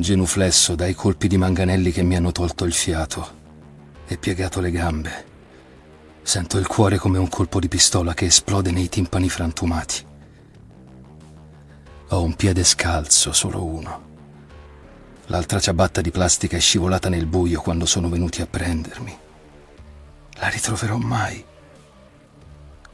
Genuflesso dai colpi di manganelli che mi hanno tolto il fiato e piegato le gambe. Sento il cuore come un colpo di pistola che esplode nei timpani frantumati. Ho un piede scalzo, solo uno. L'altra ciabatta di plastica è scivolata nel buio quando sono venuti a prendermi. La ritroverò mai?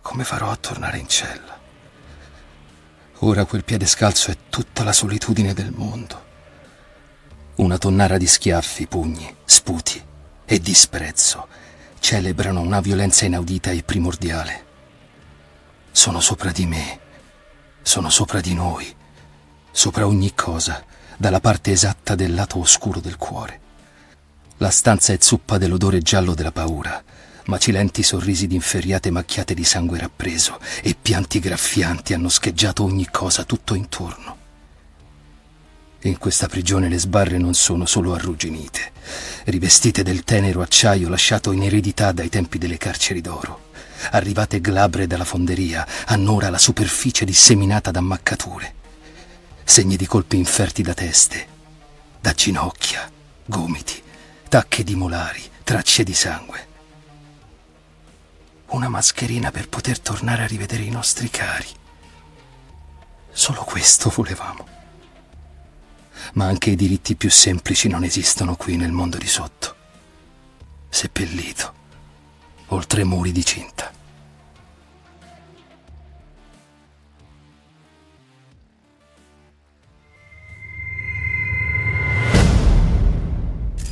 Come farò a tornare in cella? Ora quel piede scalzo è tutta la solitudine del mondo una tonnara di schiaffi, pugni, sputi e disprezzo celebrano una violenza inaudita e primordiale. Sono sopra di me, sono sopra di noi, sopra ogni cosa, dalla parte esatta del lato oscuro del cuore. La stanza è zuppa dell'odore giallo della paura, macilenti sorrisi di inferriate macchiate di sangue rappreso e pianti graffianti hanno scheggiato ogni cosa tutto intorno. In questa prigione le sbarre non sono solo arrugginite, rivestite del tenero acciaio lasciato in eredità dai tempi delle carceri d'oro. Arrivate glabre dalla fonderia, hanno ora la superficie disseminata da ammaccature, segni di colpi inferti da teste, da ginocchia, gomiti, tacche di molari, tracce di sangue. Una mascherina per poter tornare a rivedere i nostri cari. Solo questo volevamo ma anche i diritti più semplici non esistono qui nel mondo di sotto. Seppellito, oltre muri di cinta.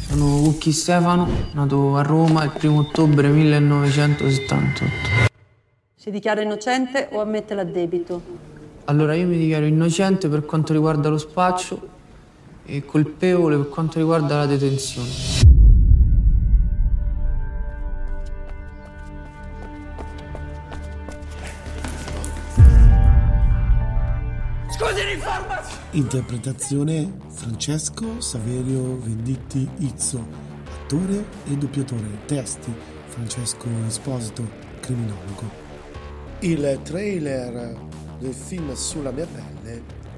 Sono Cucchi Stefano, nato a Roma il 1 ottobre 1978. Si dichiara innocente o ammette l'addebito? Allora io mi dichiaro innocente per quanto riguarda lo spaccio e colpevole per quanto riguarda la detenzione. Scusi, Interpretazione Francesco Saverio Venditti Izzo, attore e doppiatore. Testi Francesco Esposito, criminologo. Il trailer del film Sulla mia pelle